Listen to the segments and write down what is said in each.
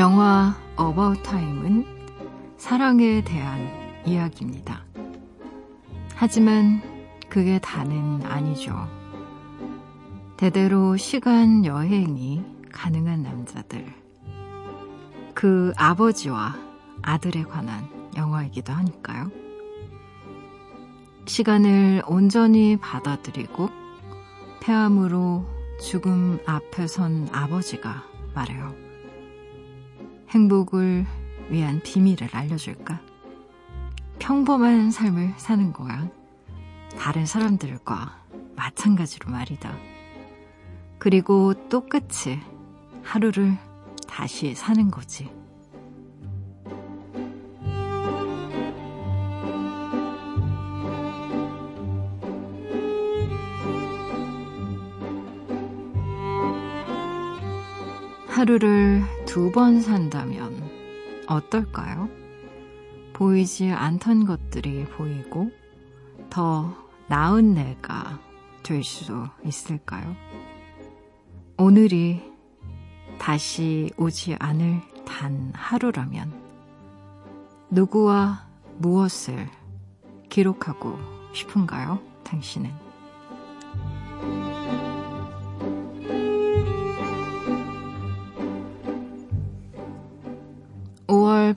영화 어바웃 타임은 사랑에 대한 이야기입니다. 하지만 그게 다는 아니죠. 대대로 시간 여행이 가능한 남자들. 그 아버지와 아들에 관한 영화이기도 하니까요. 시간을 온전히 받아들이고 폐암으로 죽음 앞에 선 아버지가 말해요. 행복을 위한 비밀을 알려줄까? 평범한 삶을 사는 거야. 다른 사람들과 마찬가지로 말이다. 그리고 똑같이 하루를 다시 사는 거지. 하루를 두 번 산다면 어떨까요? 보이지 않던 것들이 보이고 더 나은 내가 될 수 있을까요? 오늘이 다시 오지 않을 단 하루라면 누구와 무엇을 기록하고 싶은가요? 당신은?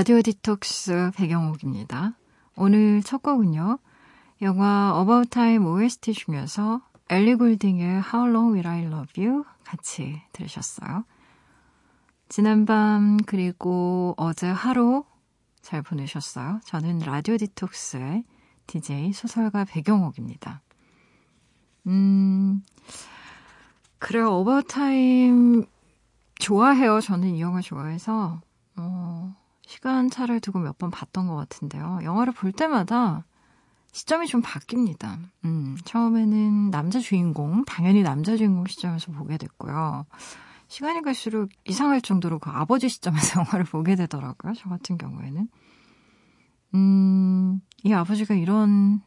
라디오 디톡스 백영옥입니다. 오늘 첫 곡은요. 영화 About Time OST 중에서 엘리 골딩의 How Long Will I Love You 같이 들으셨어요. 지난밤 그리고 어제 하루 잘 보내셨어요? 저는 라디오 디톡스의 DJ 소설가 백영옥입니다. 음, 그래요. About Time 좋아해요. 저는 이 영화 좋아해서, 어, 시간차를 두고 몇 번 봤던 것 같은데요. 영화를 볼 때마다 시점이 좀 바뀝니다. 음, 처음에는 남자 주인공, 당연히 남자 주인공 시점에서 보게 됐고요. 시간이 갈수록 이상할 정도로 그 아버지 시점에서 영화를 보게 되더라고요. 저 같은 경우에는. 음, 이 아버지가 이런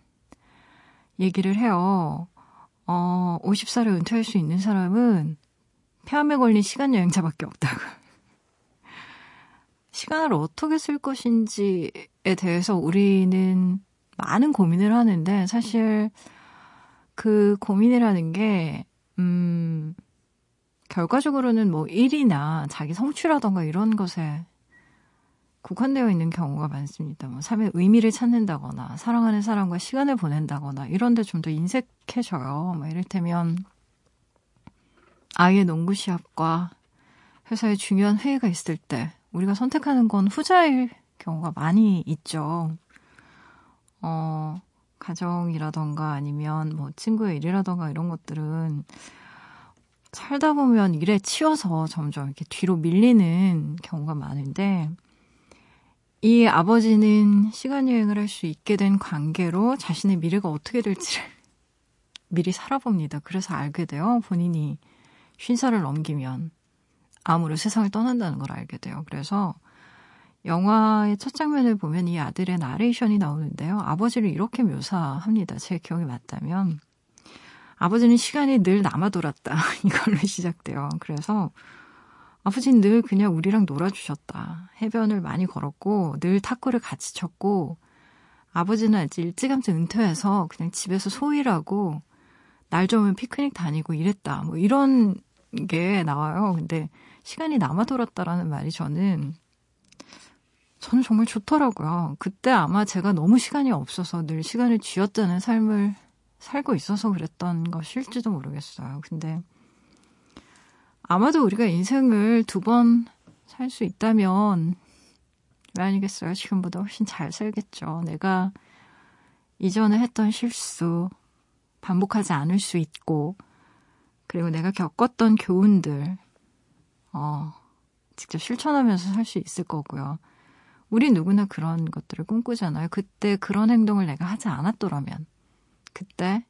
얘기를 해요. 어, 50살에 은퇴할 수 있는 사람은 폐암에 걸린 시간 여행자밖에 없다고. 시간을 어떻게 쓸 것인지에 대해서 우리는 많은 고민을 하는데 사실 그 고민이라는 게, 음, 결과적으로는 뭐 일이나 자기 성취라던가 이런 것에 국한되어 있는 경우가 많습니다. 뭐 삶의 의미를 찾는다거나 사랑하는 사람과 시간을 보낸다거나 이런 데 좀 더 인색해져요. 뭐 이를테면 아이의 농구 시합과 회사에 중요한 회의가 있을 때 우리가 선택하는 건 후자일 경우가 많이 있죠. 어, 가정이라던가 아니면 뭐 친구의 일이라던가 이런 것들은 살다 보면 일에 치여서 점점 이렇게 뒤로 밀리는 경우가 많은데 이 아버지는 시간 여행을 할 수 있게 된 관계로 자신의 미래가 어떻게 될지를 미리 살아봅니다. 그래서 알게 돼요. 본인이 쉰살을 넘기면 암으로 세상을 떠난다는 걸 알게 돼요. 그래서 영화의 첫 장면을 보면 이 아들의 나레이션이 나오는데요. 아버지를 이렇게 묘사합니다. 제 기억이 맞다면. 아버지는 시간이 늘 남아 돌았다. 이걸로 시작돼요. 그래서 아버지는 늘 그냥 우리랑 놀아주셨다. 해변을 많이 걸었고, 늘 탁구를 같이 쳤고, 아버지는 아직 일찌감치 은퇴해서 그냥 집에서 소일하고, 날 좋으면 피크닉 다니고 이랬다. 뭐 이런 게 나와요. 근데 시간이 남아 돌았다라는 말이 저는 저는 정말 좋더라고요. 그때 아마 제가 너무 시간이 없어서 늘 시간을 쥐었다는 삶을 살고 있어서 그랬던 것일지도 모르겠어요. 근데 아마도 우리가 인생을 두 번 살 수 있다면 왜 아니겠어요? 지금보다 훨씬 잘 살겠죠. 내가 이전에 했던 실수, 반복하지 않을 수 있고, 그리고 내가 겪었던 교훈들, 어, 직접 실천하면서 살 수 있을 거고요. 우리 누구나 그런 것들을 꿈꾸잖아요. 그때 그런 행동을 내가 하지 않았더라면, 그때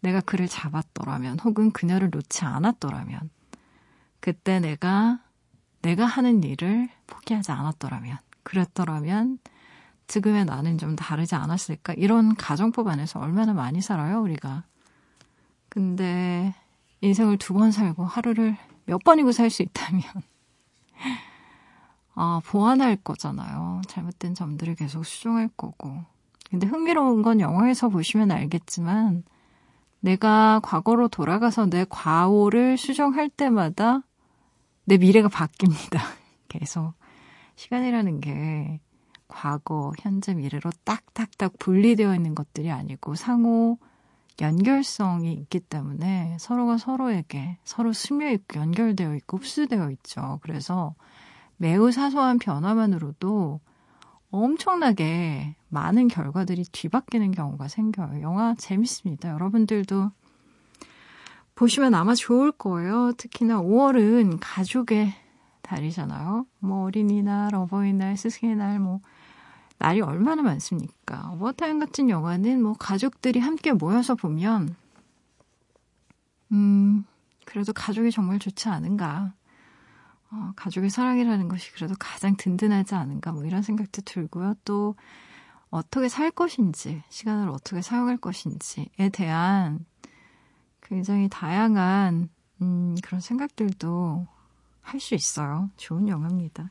내가 그를 잡았더라면, 혹은 그녀를 놓지 않았더라면, 그때 내가, 내가 하는 일을 포기하지 않았더라면, 그랬더라면, 지금의 나는 좀 다르지 않았을까? 이런 가정법 안에서 얼마나 많이 살아요, 우리가. 근데, 인생을 두 번 살고 하루를 몇 번이고 살 수 있다면, 아, 보완할 거잖아요. 잘못된 점들을 계속 수정할 거고. 근데 흥미로운 건 영화에서 보시면 알겠지만, 내가 과거로 돌아가서 내 과오를 수정할 때마다 내 미래가 바뀝니다. 계속. 시간이라는 게 과거, 현재, 미래로 딱딱딱 분리되어 있는 것들이 아니고 상호 연결성이 있기 때문에 서로가 서로에게 서로 스며 있고 연결되어 있고 흡수되어 있죠. 그래서 매우 사소한 변화만으로도 엄청나게 많은 결과들이 뒤바뀌는 경우가 생겨요. 영화 재밌습니다. 여러분들도 보시면 아마 좋을 거예요. 특히나 5월은 가족의 달이잖아요. 뭐 어린이날, 어버이날, 스승의 날, 뭐 날이 얼마나 많습니까? 어버타임 같은 영화는 뭐 가족들이 함께 모여서 보면 음 그래도 가족이 정말 좋지 않은가. 어, 가족의 사랑이라는 것이 그래도 가장 든든하지 않은가 뭐 이런 생각도 들고요. 또 어떻게 살 것인지, 시간을 어떻게 사용할 것인지에 대한 굉장히 다양한 음, 그런 생각들도 할 수 있어요. 좋은 영화입니다.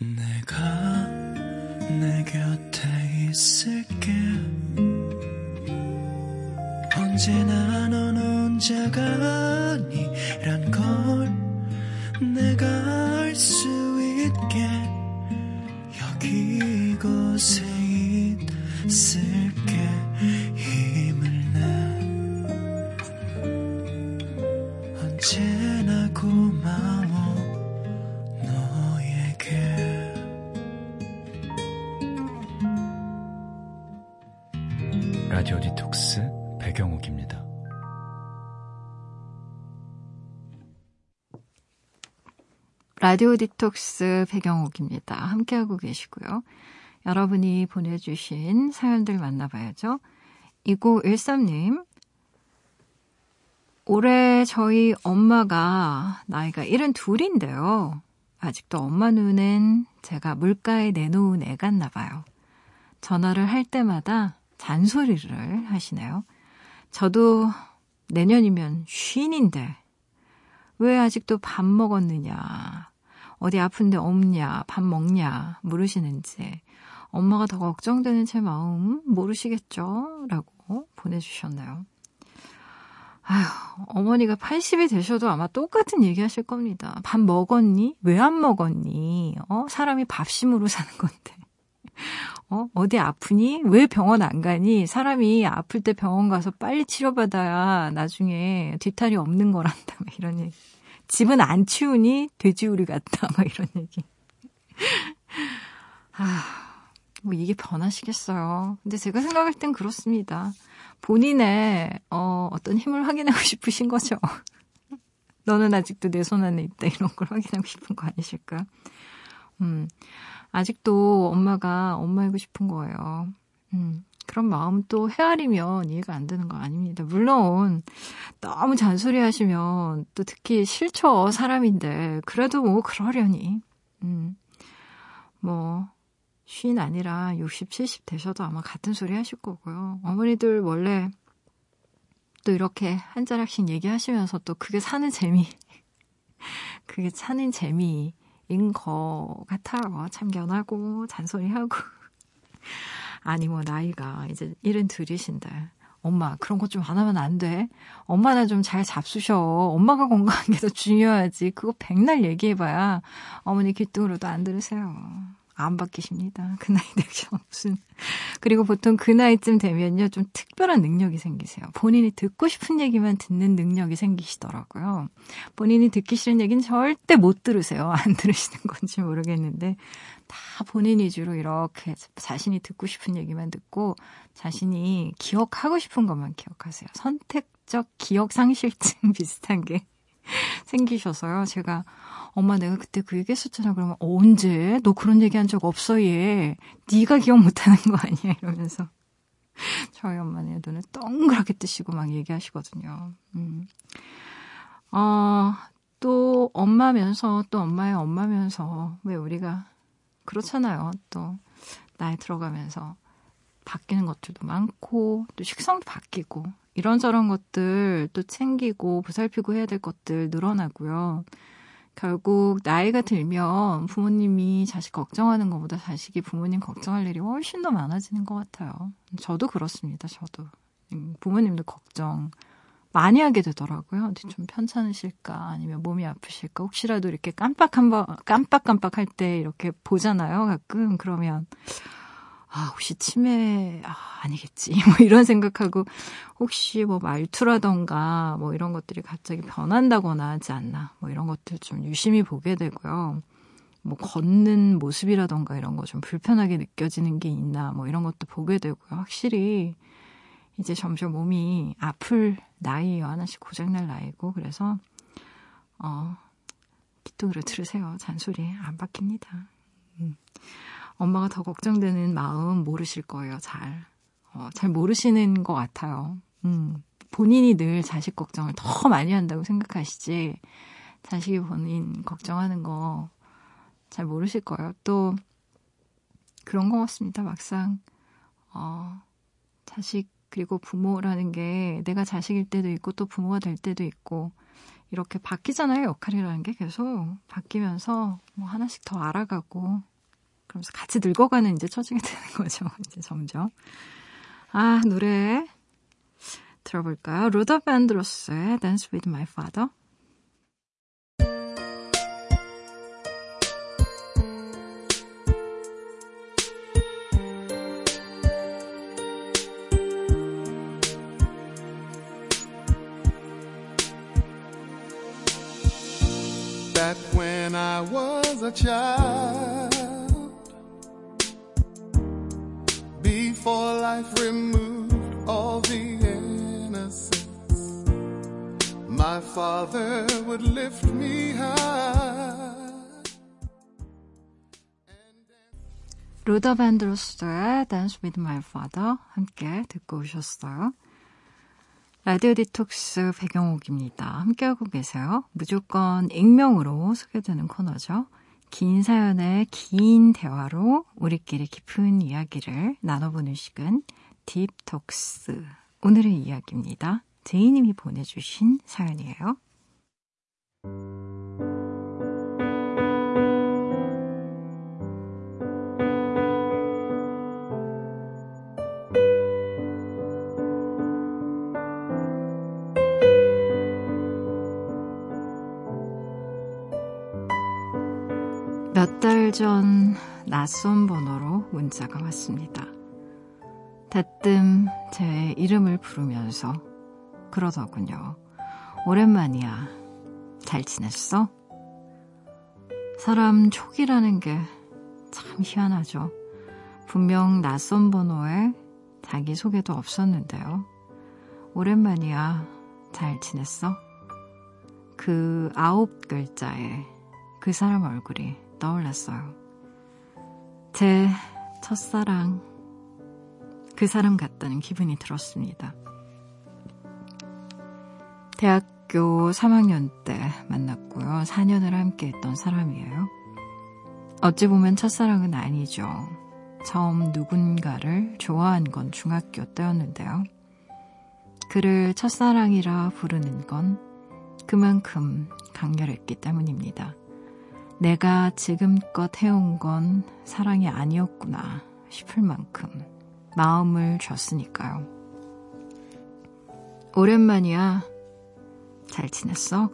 내가 내 곁에 있을게. 언제나 넌 혼자가 아니란 걸 내가 라디오 디톡스 배경옥입니다. 함께하고 계시고요. 여러분이 보내주신 사연들 만나봐야죠. 2913님, 올해 저희 엄마가 나이가 72인데요. 아직도 엄마 눈엔 제가 물가에 내놓은 애 같나 봐요. 전화를 할 때마다 잔소리를 하시네요. 저도 내년이면 쉰인데 왜 아직도 밥 먹었느냐 어디 아픈데 없냐, 밥 먹냐, 물으시는지, 엄마가 더 걱정되는 제 마음 모르시겠죠? 라고 보내주셨나요? 아휴, 어머니가 80이 되셔도 아마 똑같은 얘기 하실 겁니다. 밥 먹었니? 왜 안 먹었니? 어, 사람이 밥심으로 사는 건데. 어, 어디 아프니? 왜 병원 안 가니? 사람이 아플 때 병원 가서 빨리 치료받아야 나중에 뒤탈이 없는 거란다. 이런 얘기. 집은 안 치우니 돼지우리 같다. 막 이런 얘기. 아, 뭐 이게 변하시겠어요. 근데 제가 생각할 땐 그렇습니다. 본인의 어, 어떤 힘을 확인하고 싶으신 거죠. 너는 아직도 내 손 안에 있다. 이런 걸 확인하고 싶은 거 아니실까? 음, 아직도 엄마가 엄마이고 싶은 거예요. 음, 그런 마음 또 헤아리면 이해가 안 되는 거 아닙니다. 물론 너무 잔소리 하시면 또 특히 싫죠. 사람인데. 그래도 뭐 그러려니. 음. 뭐, 쉰 아니라 60, 70 되셔도 아마 같은 소리 하실 거고요. 어머니들 원래 또 이렇게 한 자락씩 얘기하시면서 또 그게 사는 재미. 그게 사는 재미인 거 같아요. 참견하고, 잔소리하고. 아니 뭐 나이가 이제 일은 들이신데 엄마, 그런 것 좀 안 하면 안 돼. 엄마나 좀 잘 잡수셔. 엄마가 건강한 게 더 중요하지. 그거 백날 얘기해봐야 어머니 귀뚱으로도 안 들으세요. 안 바뀌십니다. 그 나이 되셔 무슨. 그리고 보통 그 나이쯤 되면요, 좀 특별한 능력이 생기세요. 본인이 듣고 싶은 얘기만 듣는 능력이 생기시더라고요. 본인이 듣기 싫은 얘기는 절대 못 들으세요. 안 들으시는 건지 모르겠는데, 다 본인 위주로 이렇게 자신이 듣고 싶은 얘기만 듣고, 자신이 기억하고 싶은 것만 기억하세요. 선택적 기억 상실증 비슷한 게 생기셔서요. 제가 엄마 내가 그때 그 얘기 했었잖아. 그러면 어, 언제? 너 그런 얘기 한 적 없어 얘. 네가 기억 못하는 거 아니야 이러면서 저희 엄마는 눈을 동그랗게 뜨시고 막 얘기하시거든요. 음. 어, 또 엄마면서 또 엄마의 엄마면서 왜 우리가 그렇잖아요. 또 나이 들어가면서 바뀌는 것들도 많고 또 식성도 바뀌고 이런저런 것들 또 챙기고 보살피고 해야 될 것들 늘어나고요. 결국 나이가 들면 부모님이 자식 걱정하는 것보다 자식이 부모님 걱정할 일이 훨씬 더 많아지는 것 같아요. 저도 그렇습니다. 저도 음, 부모님도 걱정 많이 하게 되더라고요. 어디 좀 편찮으실까 아니면 몸이 아프실까 혹시라도 이렇게 깜빡 한번 깜빡깜빡 할 때 이렇게 보잖아요. 가끔 그러면 아, 혹시 치매, 아, 아니겠지. 뭐 이런 생각하고, 혹시 뭐 말투라던가, 뭐 이런 것들이 갑자기 변한다거나 하지 않나. 뭐 이런 것들 좀 유심히 보게 되고요. 뭐 걷는 모습이라던가 이런 거 좀 불편하게 느껴지는 게 있나. 뭐 이런 것도 보게 되고요. 확실히, 이제 점점 몸이 아플 나이에요. 하나씩 고장날 나이고. 그래서, 어, 기뚱으로 들으세요. 잔소리 안 바뀝니다. 음. 엄마가 더 걱정되는 마음 모르실 거예요, 잘. 어, 잘 모르시는 것 같아요. 음, 본인이 늘 자식 걱정을 더 많이 한다고 생각하시지, 자식이 본인 걱정하는 거 잘 모르실 거예요. 또, 그런 것 같습니다, 막상. 어, 자식, 그리고 부모라는 게 내가 자식일 때도 있고 또 부모가 될 때도 있고, 이렇게 바뀌잖아요, 역할이라는 게 계속 바뀌면서 뭐 하나씩 더 알아가고, 그러면서 같이 늙어가는 이제 처지가 되는 거죠. 이제 점점. 아, 노래 들어볼까요? 루더 밴드로스의 Dance with My Father. Child before life removed all the innocence. My father would lift me high. 루더 밴드로스의 Dance with My Father 함께 듣고 오셨어요. 라디오 디톡스 배경옥입니다. 함께하고 계세요. 무조건 익명으로 소개되는 코너죠. 긴 사연의 긴 대화로 우리끼리 깊은 이야기를 나눠보는 시간 딥톡스 오늘의 이야기입니다. 제이님이 보내주신 사연이에요. 몇 달 전 낯선 번호로 문자가 왔습니다. 대뜸 제 이름을 부르면서 그러더군요. 오랜만이야. 잘 지냈어? 사람 촉이라는 게 참 희한하죠. 분명 낯선 번호에 자기소개도 없었는데요. 오랜만이야. 잘 지냈어? 그 아홉 글자에 그 사람 얼굴이 떠올랐어요. 제 첫사랑, 그 사람 같다는 기분이 들었습니다. 대학교 3학년 때 만났고요. 4년을 함께 했던 사람이에요. 어찌 보면 첫사랑은 아니죠. 처음 누군가를 좋아한 건 중학교 때였는데요. 그를 첫사랑이라 부르는 건 그만큼 강렬했기 때문입니다. 내가 지금껏 해온 건 사랑이 아니었구나 싶을 만큼 마음을 줬으니까요. 오랜만이야. 잘 지냈어?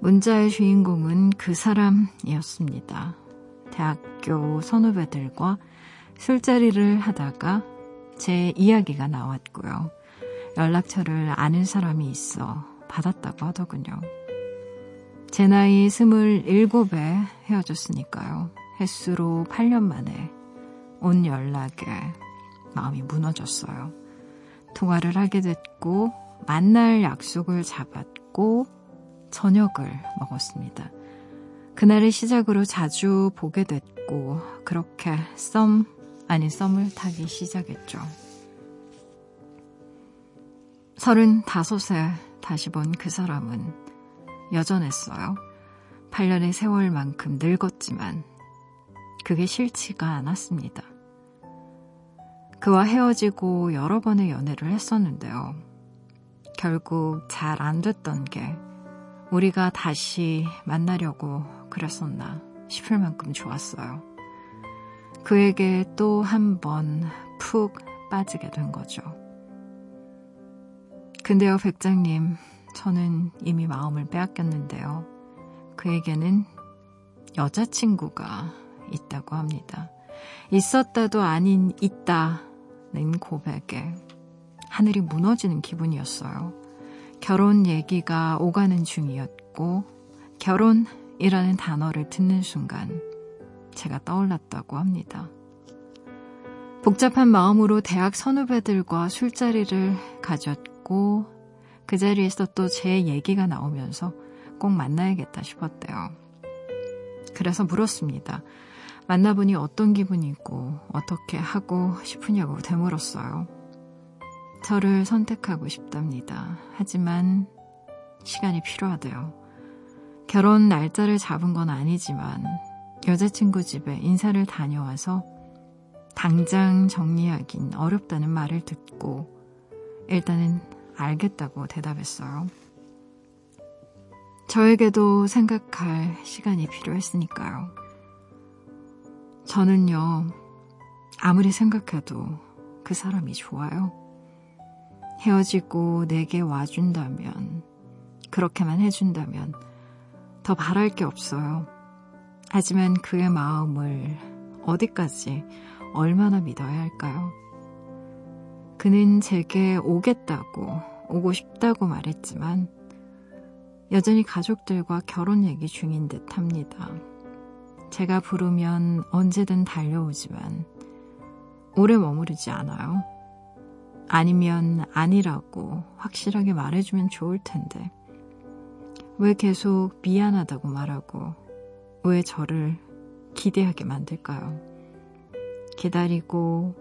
문자의 주인공은 그 사람이었습니다. 대학교 선후배들과 술자리를 하다가 제 이야기가 나왔고요. 연락처를 아는 사람이 있어 받았다고 하더군요. 제 나이 27에 헤어졌으니까요. 횟수로 8년 만에 온 연락에 마음이 무너졌어요. 통화를 하게 됐고, 만날 약속을 잡았고, 저녁을 먹었습니다. 그날을 시작으로 자주 보게 됐고, 그렇게 썸, 아닌 썸을 타기 시작했죠. 35세 다시 본 그 사람은 여전했어요. 8년의 세월만큼 늙었지만, 그게 싫지가 않았습니다. 그와 헤어지고 여러 번의 연애를 했었는데요. 결국 잘 안 됐던 게 우리가 다시 만나려고 그랬었나 싶을 만큼 좋았어요. 그에게 또 한 번 푹 빠지게 된 거죠. 근데요, 백장님, 저는 이미 마음을 빼앗겼는데요. 그에게는 여자친구가 있다고 합니다. 있었다도 아닌 있다 는 고백에 하늘이 무너지는 기분이었어요. 결혼 얘기가 오가는 중이었고, 결혼이라는 단어를 듣는 순간 제가 떠올랐다고 합니다. 복잡한 마음으로 대학 선후배들과 술자리를 가졌고, 그 자리에서 또 제 얘기가 나오면서 꼭 만나야겠다 싶었대요. 그래서 물었습니다. 만나보니 어떤 기분이고 어떻게 하고 싶으냐고 되물었어요. 저를 선택하고 싶답니다. 하지만 시간이 필요하대요. 결혼 날짜를 잡은 건 아니지만 여자친구 집에 인사를 다녀와서 당장 정리하긴 어렵다는 말을 듣고 일단은 알겠다고 대답했어요. 저에게도 생각할 시간이 필요했으니까요. 저는요, 아무리 생각해도 그 사람이 좋아요. 헤어지고 내게 와준다면, 그렇게만 해준다면 더 바랄 게 없어요. 하지만 그의 마음을 어디까지 얼마나 믿어야 할까요? 그는 제게 오겠다고, 오고 싶다고 말했지만, 여전히 가족들과 결혼 얘기 중인 듯 합니다. 제가 부르면 언제든 달려오지만 오래 머무르지 않아요. 아니면 아니라고 확실하게 말해주면 좋을 텐데 왜 계속 미안하다고 말하고 왜 저를 기대하게 만들까요? 기다리고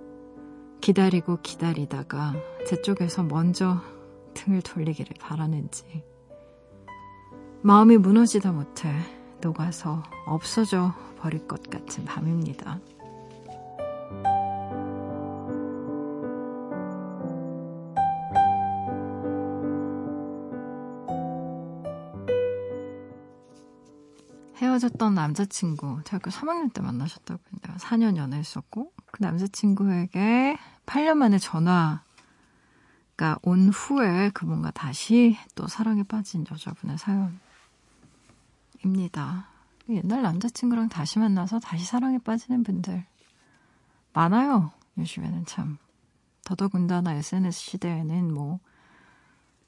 기다리고 기다리다가 제 쪽에서 먼저 등을 돌리기를 바라는지 마음이 무너지다 못해 녹아서 없어져 버릴 것 같은 밤입니다. 헤어졌던 남자친구, 대학교 3학년 때 만나셨다고 했는데요. 4년 연애했었고, 그 남자친구에게 8년 만에 전화 가온 후에 그분과 다시 또 사랑에 빠진 여자분의 사연 입니다. 옛날 남자친구랑 다시 만나서 다시 사랑에 빠지는 분들 많아요. 요즘에는 참. 더더군다나 SNS 시대에는 뭐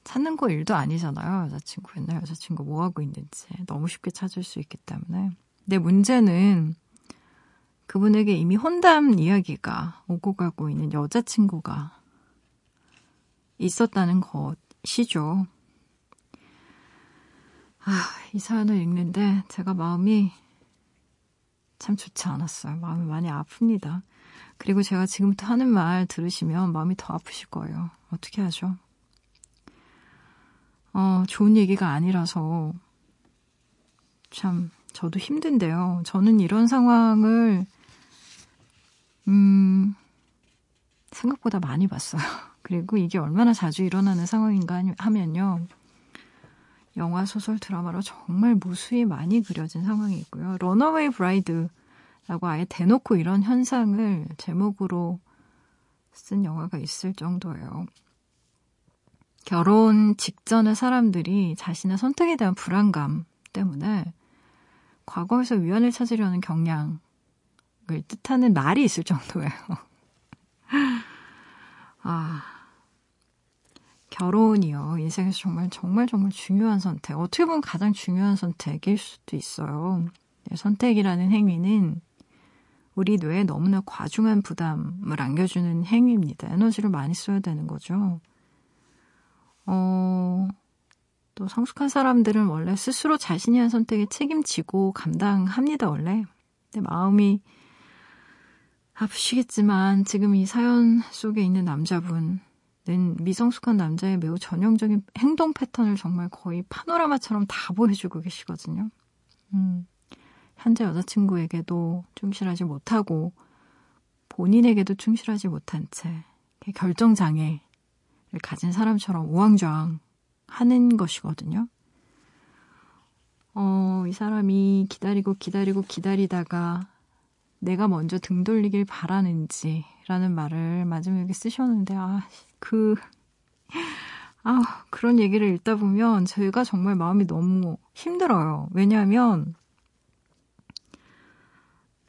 찾는 거 일도 아니잖아요. 여자친구, 옛날 여자친구 뭐 하고 있는지 너무 쉽게 찾을 수 있기 때문에. 근데 문제는 그분에게 이미 혼담 이야기가 오고 가고 있는 여자친구가 있었다는 것이죠. 아, 이 사연을 읽는데 제가 마음이 참 좋지 않았어요. 마음이 많이 아픕니다. 그리고 제가 지금부터 하는 말 들으시면 마음이 더 아프실 거예요. 어떻게 하죠? 어, 좋은 얘기가 아니라서 참 저도 힘든데요. 저는 이런 상황을 음 생각보다 많이 봤어요. 그리고 이게 얼마나 자주 일어나는 상황인가 하면요. 영화, 소설, 드라마로 정말 무수히 많이 그려진 상황이 있고요. 런어웨이 브라이드라고 아예 대놓고 이런 현상을 제목으로 쓴 영화가 있을 정도예요. 결혼 직전에 사람들이 자신의 선택에 대한 불안감 때문에 과거에서 위안을 찾으려는 경향을 뜻하는 말이 있을 정도예요. 아, 결혼이요. 인생에서 정말, 정말, 정말 중요한 선택. 어떻게 보면 가장 중요한 선택일 수도 있어요. 네, 선택이라는 행위는 우리 뇌에 너무나 과중한 부담을 안겨주는 행위입니다. 에너지를 많이 써야 되는 거죠. 어, 또 성숙한 사람들은 원래 스스로 자신이 한 선택에 책임지고 감당합니다, 원래. 근데 마음이 아프시겠지만 지금 이 사연 속에 있는 남자분 는 미성숙한 남자의 매우 전형적인 행동 패턴을 정말 거의 파노라마처럼 다 보여주고 계시거든요. 음, 현재 여자친구에게도 충실하지 못하고 본인에게도 충실하지 못한 채 결정장애를 가진 사람처럼 우왕좌왕 하는 것이거든요. 어, 이 사람이 기다리고 기다리고 기다리다가 내가 먼저 등 돌리길 바라는지라는 말을 마지막에 쓰셨는데, 아, 그, 아, 그런 얘기를 읽다 보면 제가 정말 마음이 너무 힘들어요. 왜냐하면,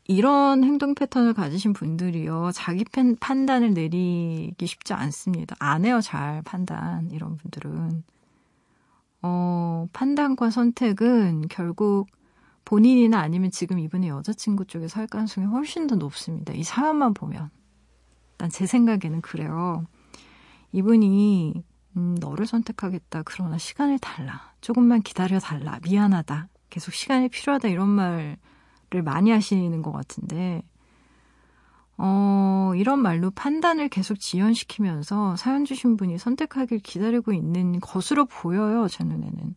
이런 행동 패턴을 가지신 분들이요, 자기 팬, 판단을 내리기 쉽지 않습니다. 안 해요, 잘 판단, 이런 분들은. 어, 판단과 선택은 결국 본인이나 아니면 지금 이분의 여자친구 쪽에서 할 가능성이 훨씬 더 높습니다. 이 사연만 보면. 난 제 생각에는 그래요. 이분이 음, 너를 선택하겠다. 그러나 시간을 달라. 조금만 기다려 달라. 미안하다. 계속 시간이 필요하다. 이런 말을 많이 하시는 것 같은데, 어, 이런 말로 판단을 계속 지연시키면서 사연 주신 분이 선택하길 기다리고 있는 것으로 보여요. 제 눈에는.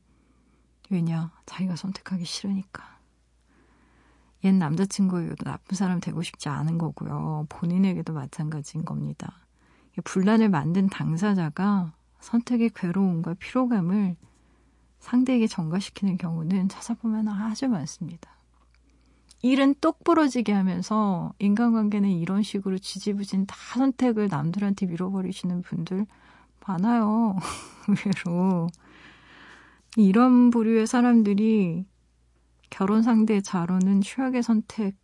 왜냐? 자기가 선택하기 싫으니까. 옛 남자친구에게도 나쁜 사람 되고 싶지 않은 거고요. 본인에게도 마찬가지인 겁니다. 분란을 만든 당사자가 선택의 괴로움과 피로감을 상대에게 전가시키는 경우는 찾아보면 아주 많습니다. 일은 똑부러지게 하면서 인간관계는 이런 식으로 지지부진 다 선택을 남들한테 밀어버리시는 분들 많아요. 의외로. 이런 부류의 사람들이 결혼 상대 자로는 최악의 선택,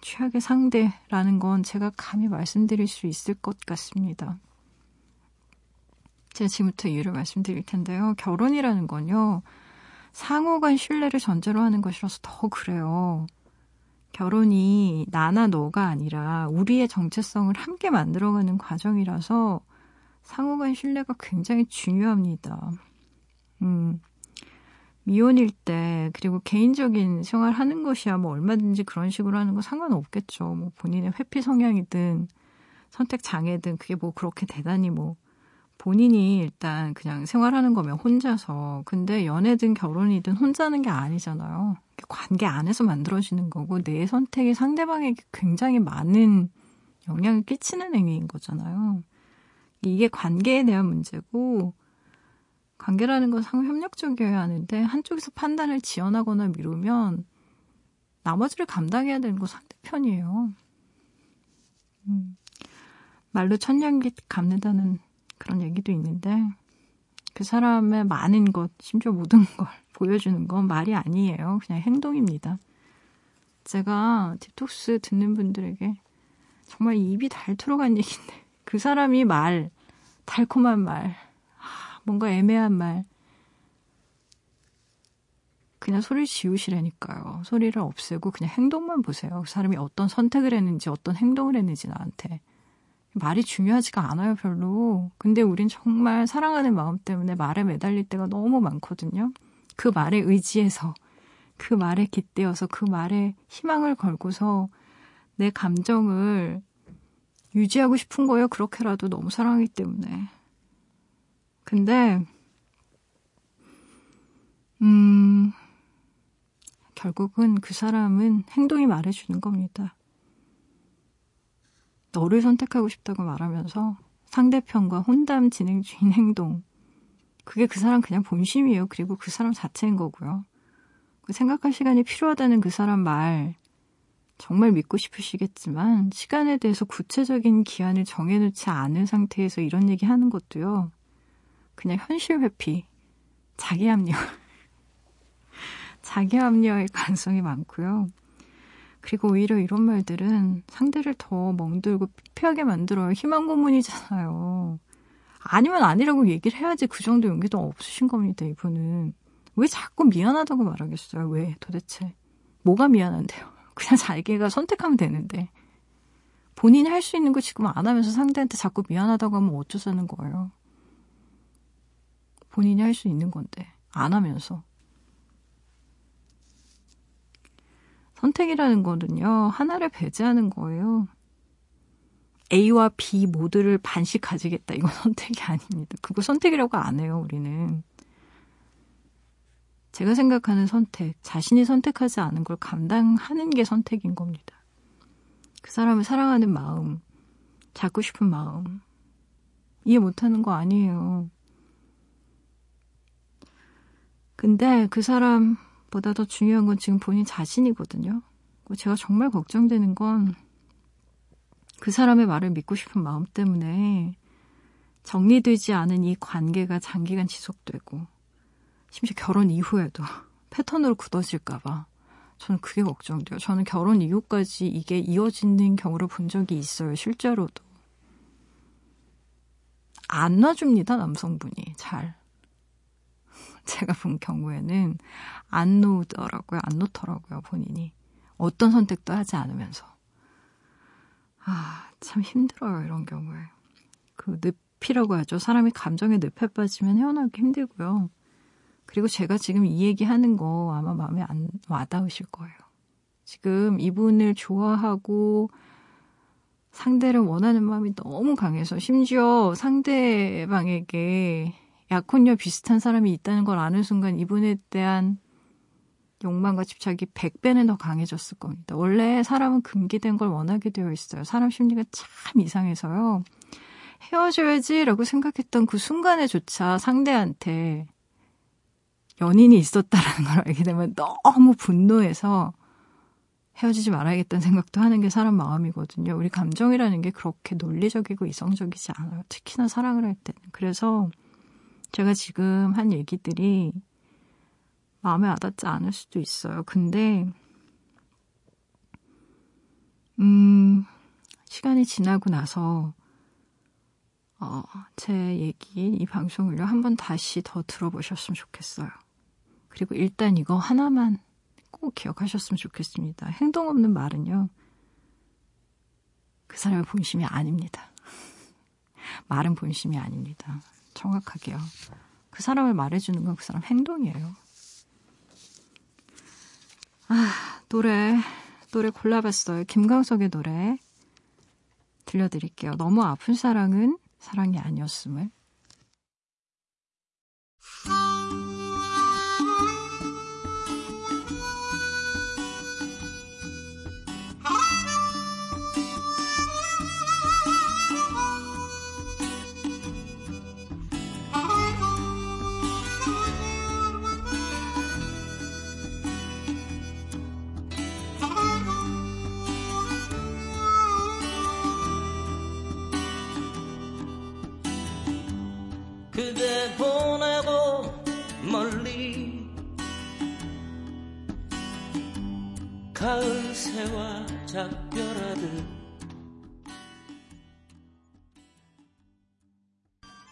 최악의 상대라는 건 제가 감히 말씀드릴 수 있을 것 같습니다. 제가 지금부터 이유를 말씀드릴 텐데요. 결혼이라는 건요, 상호 간 신뢰를 전제로 하는 것이라서 더 그래요. 결혼이 나나 너가 아니라 우리의 정체성을 함께 만들어가는 과정이라서 상호 간 신뢰가 굉장히 중요합니다. 음, 미혼일 때 그리고 개인적인 생활 하는 것이야 뭐 얼마든지 그런 식으로 하는 거 상관없겠죠. 뭐 본인의 회피 성향이든 선택 장애든 그게 뭐 그렇게 대단히 뭐 본인이 일단 그냥 생활하는 거면 혼자서 근데 연애든 결혼이든 혼자는 게 아니잖아요. 관계 안에서 만들어지는 거고 내 선택이 상대방에게 굉장히 많은 영향을 끼치는 행위인 거잖아요. 이게 관계에 대한 문제고 관계라는 건 상호 협력적이어야 하는데 한쪽에서 판단을 지연하거나 미루면 나머지를 감당해야 되는 건 상대편이에요. 음, 말로 천냥기 감는다는 그런 얘기도 있는데 그 사람의 많은 것, 심지어 모든 걸 보여주는 건 말이 아니에요. 그냥 행동입니다. 제가 디톡스 듣는 분들에게 정말 입이 닳도록 한 얘기인데 그 사람이 말, 달콤한 말, 뭔가 애매한 말. 그냥 소리를 지우시라니까요. 소리를 없애고 그냥 행동만 보세요. 그 사람이 어떤 선택을 했는지 어떤 행동을 했는지 나한테. 말이 중요하지가 않아요, 별로. 근데 우린 정말 사랑하는 마음 때문에 말에 매달릴 때가 너무 많거든요. 그 말에 의지해서, 그 말에 깃대어서, 그 말에 희망을 걸고서 내 감정을 유지하고 싶은 거예요. 그렇게라도 너무 사랑하기 때문에. 근데, 음, 결국은 그 사람은 행동이 말해주는 겁니다. 너를 선택하고 싶다고 말하면서 상대편과 혼담 진행 중인 행동. 그게 그 사람 그냥 본심이에요. 그리고 그 사람 자체인 거고요. 그 생각할 시간이 필요하다는 그 사람 말, 정말 믿고 싶으시겠지만, 시간에 대해서 구체적인 기한을 정해놓지 않은 상태에서 이런 얘기 하는 것도요. 그냥 현실 회피, 자기 합리화. 자기 합리화의 가능성이 많고요. 그리고 오히려 이런 말들은 상대를 더 멍들고 피하게 만들어요. 희망 고문이잖아요. 아니면 아니라고 얘기를 해야지 그 정도 용기도 없으신 겁니다, 이분은. 왜 자꾸 미안하다고 말하겠어요? 왜 도대체? 뭐가 미안한데요? 그냥 자기가 선택하면 되는데. 본인이 할 수 있는 거 지금 안 하면서 상대한테 자꾸 미안하다고 하면 어쩌자는 거예요. 본인이 할 수 있는 건데. 안 하면서. 선택이라는 거는요, 하나를 배제하는 거예요. A와 B 모두를 반씩 가지겠다. 이건 선택이 아닙니다. 그거 선택이라고 안 해요, 우리는. 제가 생각하는 선택, 자신이 선택하지 않은 걸 감당하는 게 선택인 겁니다. 그 사람을 사랑하는 마음, 잡고 싶은 마음, 이해 못하는 거 아니에요. 근데 그 사람보다 더 중요한 건 지금 본인 자신이거든요. 제가 정말 걱정되는 건 그 사람의 말을 믿고 싶은 마음 때문에 정리되지 않은 이 관계가 장기간 지속되고 심지어 결혼 이후에도 패턴으로 굳어질까봐 저는 그게 걱정돼요. 저는 결혼 이후까지 이게 이어지는 경우를 본 적이 있어요. 실제로도. 안 놔줍니다, 남성분이. 잘. 제가 본 경우에는 안 놓더라고요. 안 놓더라고요, 본인이. 어떤 선택도 하지 않으면서. 아, 참 힘들어요, 이런 경우에. 그 늪이라고 하죠. 사람이 감정에 늪에 빠지면 헤어나기 힘들고요. 그리고 제가 지금 이 얘기 하는 거 아마 마음에 안 와닿으실 거예요. 지금 이분을 좋아하고 상대를 원하는 마음이 너무 강해서 심지어 상대방에게 약혼녀 비슷한 사람이 있다는 걸 아는 순간 이분에 대한 욕망과 집착이 100배는 더 강해졌을 겁니다. 원래 사람은 금기된 걸 원하게 되어 있어요. 사람 심리가 참 이상해서요. 헤어져야지라고 생각했던 그 순간에조차 상대한테 연인이 있었다라는 걸 알게 되면 너무 분노해서 헤어지지 말아야겠다는 생각도 하는 게 사람 마음이거든요. 우리 감정이라는 게 그렇게 논리적이고 이성적이지 않아요. 특히나 사랑을 할 때는. 그래서 제가 지금 한 얘기들이 마음에 와닿지 않을 수도 있어요. 근데, 음, 시간이 지나고 나서, 어, 제 얘기, 이 방송을요, 한번 다시 더 들어보셨으면 좋겠어요. 그리고 일단 이거 하나만 꼭 기억하셨으면 좋겠습니다. 행동 없는 말은요. 그 사람의 본심이 아닙니다. 말은 본심이 아닙니다. 정확하게요. 그 사람을 말해주는 건 그 사람 행동이에요. 아, 노래, 노래 골라봤어요. 김광석의 노래 들려드릴게요. 너무 아픈 사랑은 사랑이 아니었음을. 그대 보내고 멀리 가을 새와 작별하듯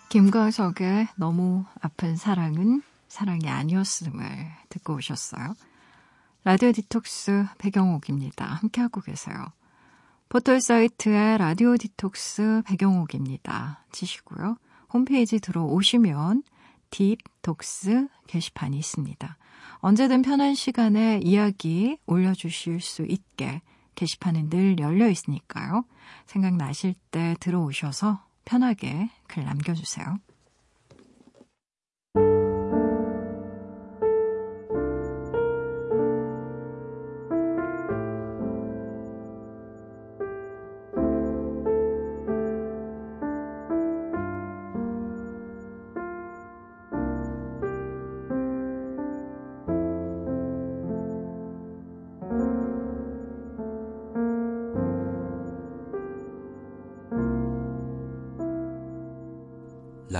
김광석의 너무 아픈 사랑은 사랑이 아니었음을 듣고 오셨어요. 라디오 디톡스 백영옥입니다. 함께하고 계세요. 포털 사이트에 라디오 디톡스 백영옥입니다. 치시고요. 홈페이지 들어오시면 딥 독스 게시판이 있습니다. 언제든 편한 시간에 이야기 올려주실 수 있게 게시판은 늘 열려 있으니까요. 생각나실 때 들어오셔서 편하게 글 남겨주세요.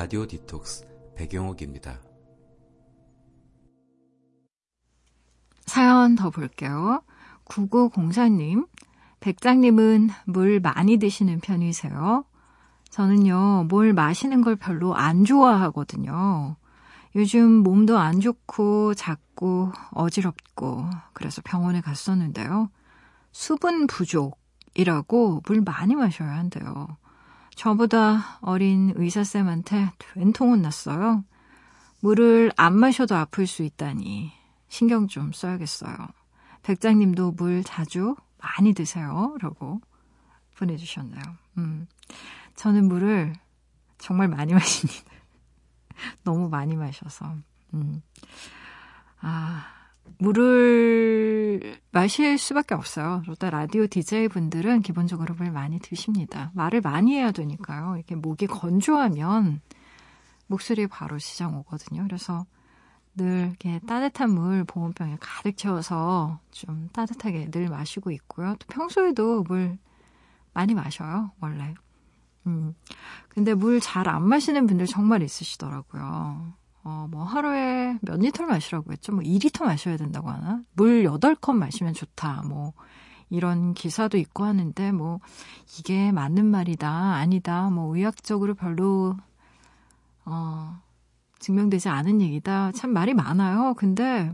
라디오 디톡스 배경옥입니다. 사연 더 볼게요. 9904님, 백장님은 물 많이 드시는 편이세요? 저는요, 뭘 마시는 걸 별로 안 좋아하거든요. 요즘 몸도 안 좋고 작고 어지럽고 그래서 병원에 갔었는데요. 수분 부족이라고 물 많이 마셔야 한대요. 저보다 어린 의사쌤한테 된통 혼났어요. 물을 안 마셔도 아플 수 있다니 신경 좀 써야겠어요. 백장님도 물 자주 많이 드세요. 라고 보내주셨나요? 음. 저는 물을 정말 많이 마십니다. 너무 많이 마셔서. 음. 아, 물을 마실 수밖에 없어요. 그러다 라디오 DJ 분들은 기본적으로 물 많이 드십니다. 말을 많이 해야 되니까요. 이렇게 목이 건조하면 목소리 바로 시장 오거든요. 그래서 늘 이렇게 따뜻한 물 보온병에 가득 채워서 좀 따뜻하게 늘 마시고 있고요. 또 평소에도 물 많이 마셔요, 원래. 음. 근데 물 잘 안 마시는 분들 정말 있으시더라고요. 어, 뭐 하루에 몇 리터를 마시라고 했죠? 뭐 2리터 마셔야 된다고 하나? 물 8컵 마시면 좋다. 뭐 이런 기사도 있고 하는데 뭐 이게 맞는 말이다. 아니다. 뭐 의학적으로 별로 어 증명되지 않은 얘기다. 참 말이 많아요. 근데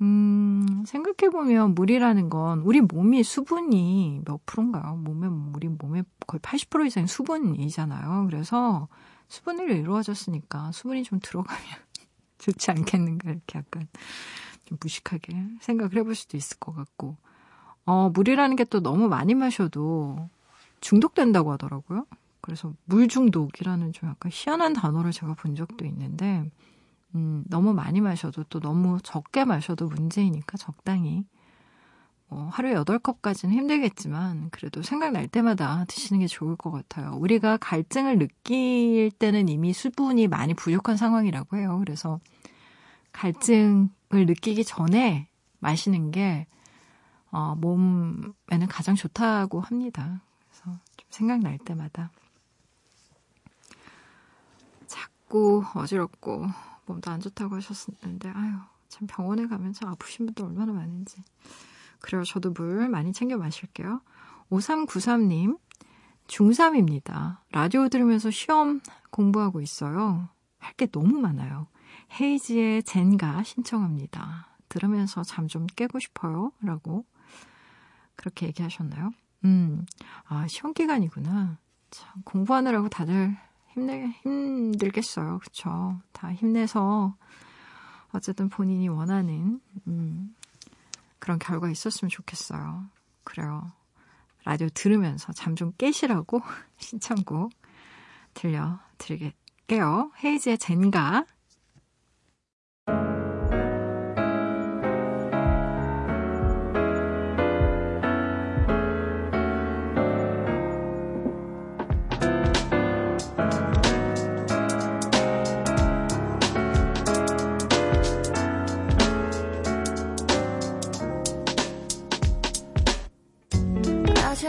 음, 생각해보면 물이라는 건 우리 몸이 수분이 몇 프로인가요? 몸에, 우리 몸에 거의 80% 이상이 수분이잖아요. 그래서 수분으로 이루어졌으니까 수분이 좀 들어가면 좋지 않겠는가 이렇게 약간 좀 무식하게 생각을 해볼 수도 있을 것 같고 어, 물이라는 게 또 너무 많이 마셔도 중독된다고 하더라고요. 그래서 물 중독이라는 좀 약간 희한한 단어를 제가 본 적도 있는데 음, 너무 많이 마셔도 또 너무 적게 마셔도 문제이니까 적당히 뭐 하루에 8컵까지는 힘들겠지만 그래도 생각날 때마다 드시는 게 좋을 것 같아요. 우리가 갈증을 느낄 때는 이미 수분이 많이 부족한 상황이라고 해요. 그래서 갈증을 느끼기 전에 마시는 게 어, 몸에는 가장 좋다고 합니다. 그래서 좀 생각날 때마다 자꾸 어지럽고 몸도 안 좋다고 하셨는데 아유 참 병원에 가면 참 아프신 분들 얼마나 많은지 그래요 저도 물 많이 챙겨 마실게요 5393님 중3입니다 라디오 들으면서 시험 공부하고 있어요 할 게 너무 많아요 헤이지의 젠가 신청합니다 들으면서 잠 좀 깨고 싶어요 라고 그렇게 얘기하셨나요? 음, 아, 시험 기간이구나. 참, 공부하느라고 다들 힘내, 힘들겠어요. 그쵸? 다 힘내서, 어쨌든 본인이 원하는, 음, 그런 결과 있었으면 좋겠어요. 그래요. 라디오 들으면서 잠 좀 깨시라고 신청곡 들려드리게요. 헤이즈의 젠가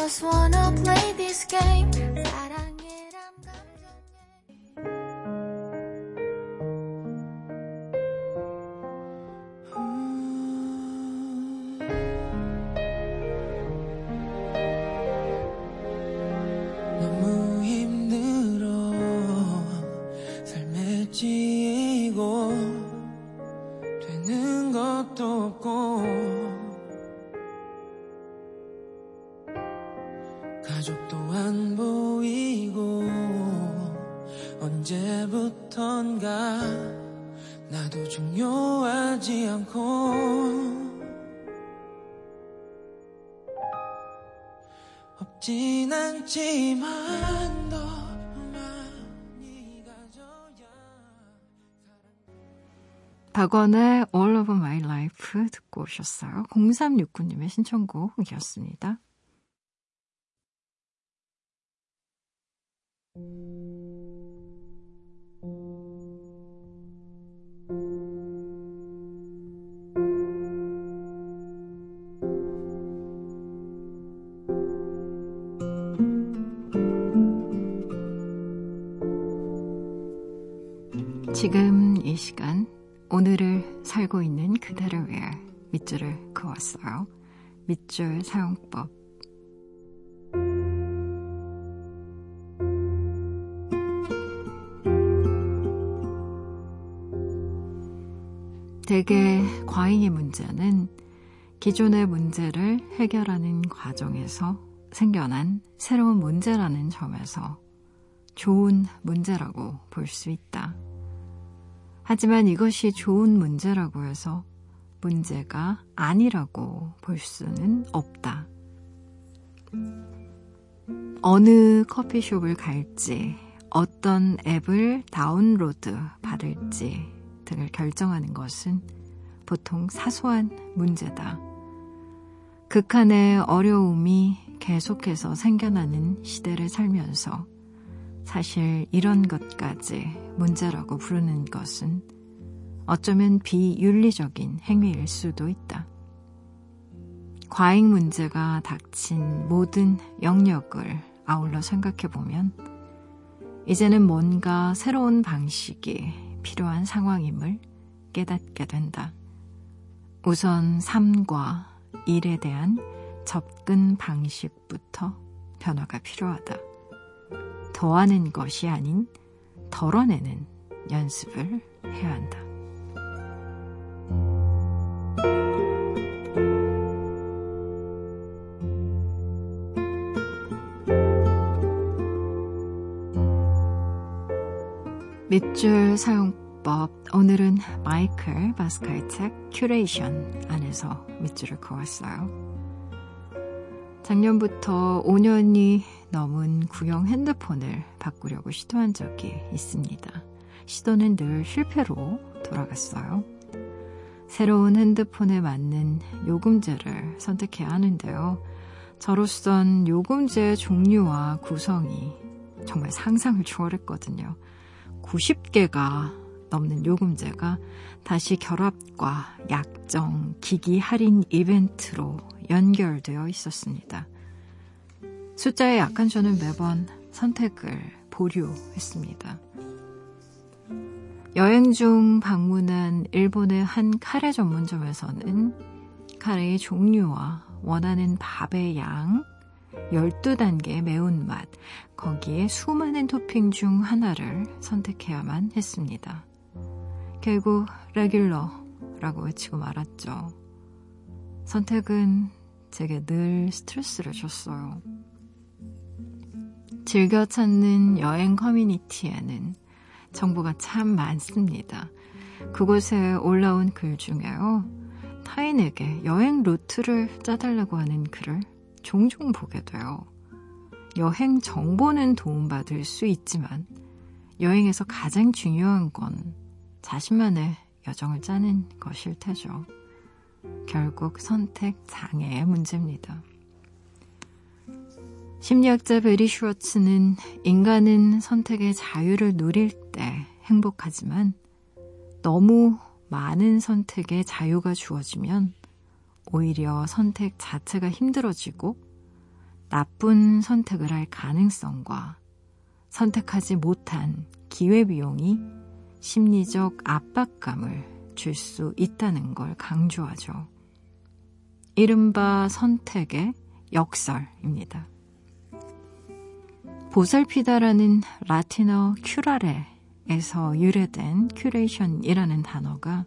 just wanna play this game. 언제부턴가 나도 중요하지 않고 없진 않지만 더 박원의 All of My Life 듣고 오셨어요. 0369님의 신청곡이었습니다. 밑줄을 그었어요. 밑줄 사용법. 대개 과잉의 문제는 기존의 문제를 해결하는 과정에서 생겨난 새로운 문제라는 점에서 좋은 문제라고 볼 수 있다. 하지만 이것이 좋은 문제라고 해서 문제가 아니라고 볼 수는 없다. 어느 커피숍을 갈지, 어떤 앱을 다운로드 받을지 등을 결정하는 것은 보통 사소한 문제다. 극한의 어려움이 계속해서 생겨나는 시대를 살면서 사실 이런 것까지 문제라고 부르는 것은 어쩌면 비윤리적인 행위일 수도 있다. 과잉 문제가 닥친 모든 영역을 아울러 생각해 보면 이제는 뭔가 새로운 방식이 필요한 상황임을 깨닫게 된다. 우선 삶과 일에 대한 접근 방식부터 변화가 필요하다. 더하는 것이 아닌 덜어내는 연습을 해야 한다. 밑줄 사용법 오늘은 마이클 바스카의 책 큐레이션 안에서 밑줄을 그었어요. 작년부터 5년이 넘은 구형 핸드폰을 바꾸려고 시도한 적이 있습니다. 시도는 늘 실패로 돌아갔어요. 새로운 핸드폰에 맞는 요금제를 선택해야 하는데요. 저로선 요금제 종류와 구성이 정말 상상을 초월했거든요. 90개가 넘는 요금제가 다시 결합과 약정, 기기 할인 이벤트로 연결되어 있었습니다. 숫자에 약한 저는 매번 선택을 보류했습니다. 여행 중 방문한 일본의 한 카레 전문점에서는 카레의 종류와 원하는 밥의 양, 12단계의 매운맛, 거기에 수많은 토핑 중 하나를 선택해야만 했습니다. 결국 regular라고 외치고 말았죠. 선택은 제게 늘 스트레스를 줬어요. 즐겨 찾는 여행 커뮤니티에는 정보가 참 많습니다. 그곳에 올라온 글 중에요. 타인에게 여행 루트를 짜달라고 하는 글을 종종 보게 돼요. 여행 정보는 도움받을 수 있지만 여행에서 가장 중요한 건 자신만의 여정을 짜는 것일 테죠. 결국 선택 장애의 문제입니다. 심리학자 베리 슈워츠는 인간은 선택의 자유를 누릴 때 행복하지만 너무 많은 선택의 자유가 주어지면 오히려 선택 자체가 힘들어지고 나쁜 선택을 할 가능성과 선택하지 못한 기회비용이 심리적 압박감을 줄 수 있다는 걸 강조하죠. 이른바 선택의 역설입니다. 보살피다라는 라틴어 큐라레에서 유래된 큐레이션이라는 단어가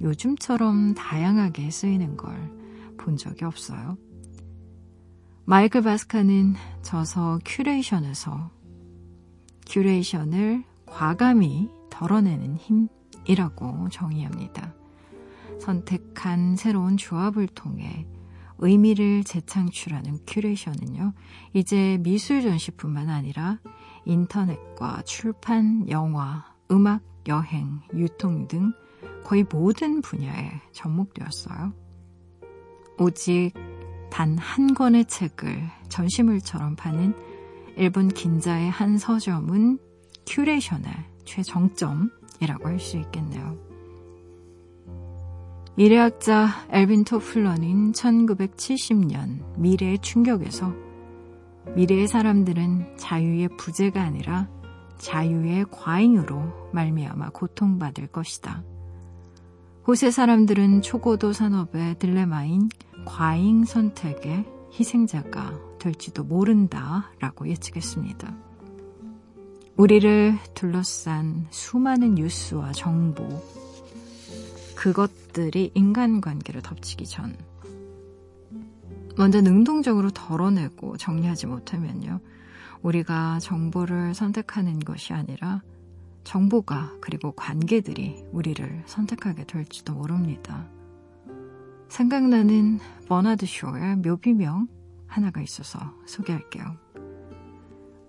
요즘처럼 다양하게 쓰이는 걸 본 적이 없어요. 마이클 바스카는 저서 큐레이션에서 큐레이션을 과감히 덜어내는 힘이라고 정의합니다. 선택한 새로운 조합을 통해 의미를 재창출하는 큐레이션은요, 이제 미술 전시뿐만 아니라 인터넷과 출판, 영화, 음악, 여행, 유통 등 거의 모든 분야에 접목되었어요. 오직 단 한 권의 책을 전시물처럼 파는 일본 긴자의 한 서점은 큐레이션의 최정점이라고 할 수 있겠네요. 미래학자 앨빈 토플러는 1970년 미래의 충격에서 미래의 사람들은 자유의 부재가 아니라 자유의 과잉으로 말미암아 고통받을 것이다. 호세 사람들은 초고도 산업의 딜레마인 과잉 선택의 희생자가 될지도 모른다 라고 예측했습니다. 우리를 둘러싼 수많은 뉴스와 정보, 그것들이 인간관계를 덮치기 전, 먼저 능동적으로 덜어내고 정리하지 못하면요. 우리가 정보를 선택하는 것이 아니라 정보가 그리고 관계들이 우리를 선택하게 될지도 모릅니다. 생각나는 버나드 쇼의 묘비명 하나가 있어서 소개할게요.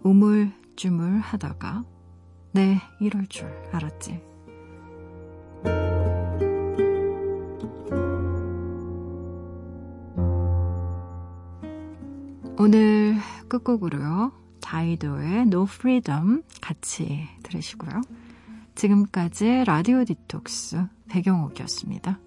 우물쭈물 하다가 네, 이럴 줄 알았지. 오늘 끝곡으로요. 다이도의 No Freedom 같이 들으시고요. 지금까지 라디오 디톡스 배경옥이었습니다.